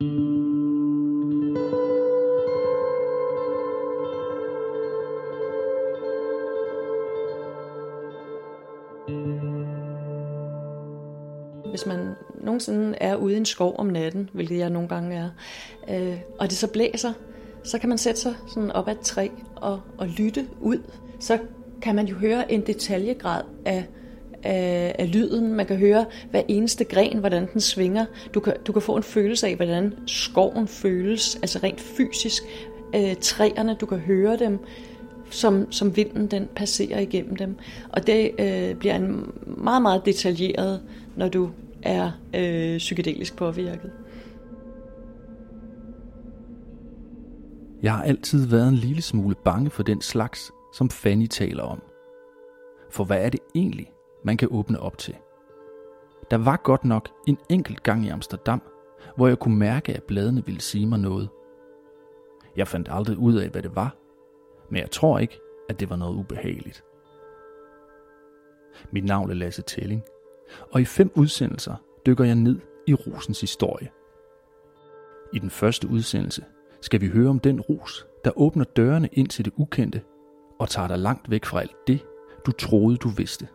Hvis man nogensinde er ude i en skov om natten, hvilket jeg nogle gange er, øh, og det så blæser, så kan man sætte sig sådan op ad et træ og, og lytte ud. Så kan man jo høre en detaljegrad af, af, af lyden. Man kan høre hver eneste gren, hvordan den svinger. Du kan, du kan få en følelse af, hvordan skoven føles, altså rent fysisk. Øh, træerne, du kan høre dem, som, som vinden den passerer igennem dem. Og det øh, bliver en meget, meget detaljeret, når du er øh, psykedelisk påvirket. Jeg har altid været en lille smule bange for den slags, som Fanny taler om. For hvad er det egentlig, man kan åbne op til? Der var godt nok en enkelt gang i Amsterdam, hvor jeg kunne mærke, at bladene ville sige mig noget. Jeg fandt aldrig ud af, hvad det var, men jeg tror ikke, at det var noget ubehageligt. Mit navn er Lasse Telling, og i fem udsendelser dykker jeg ned i rosens historie. I den første udsendelse skal vi høre om den ros, der åbner dørene ind til det ukendte og tager dig langt væk fra alt det, du troede du vidste.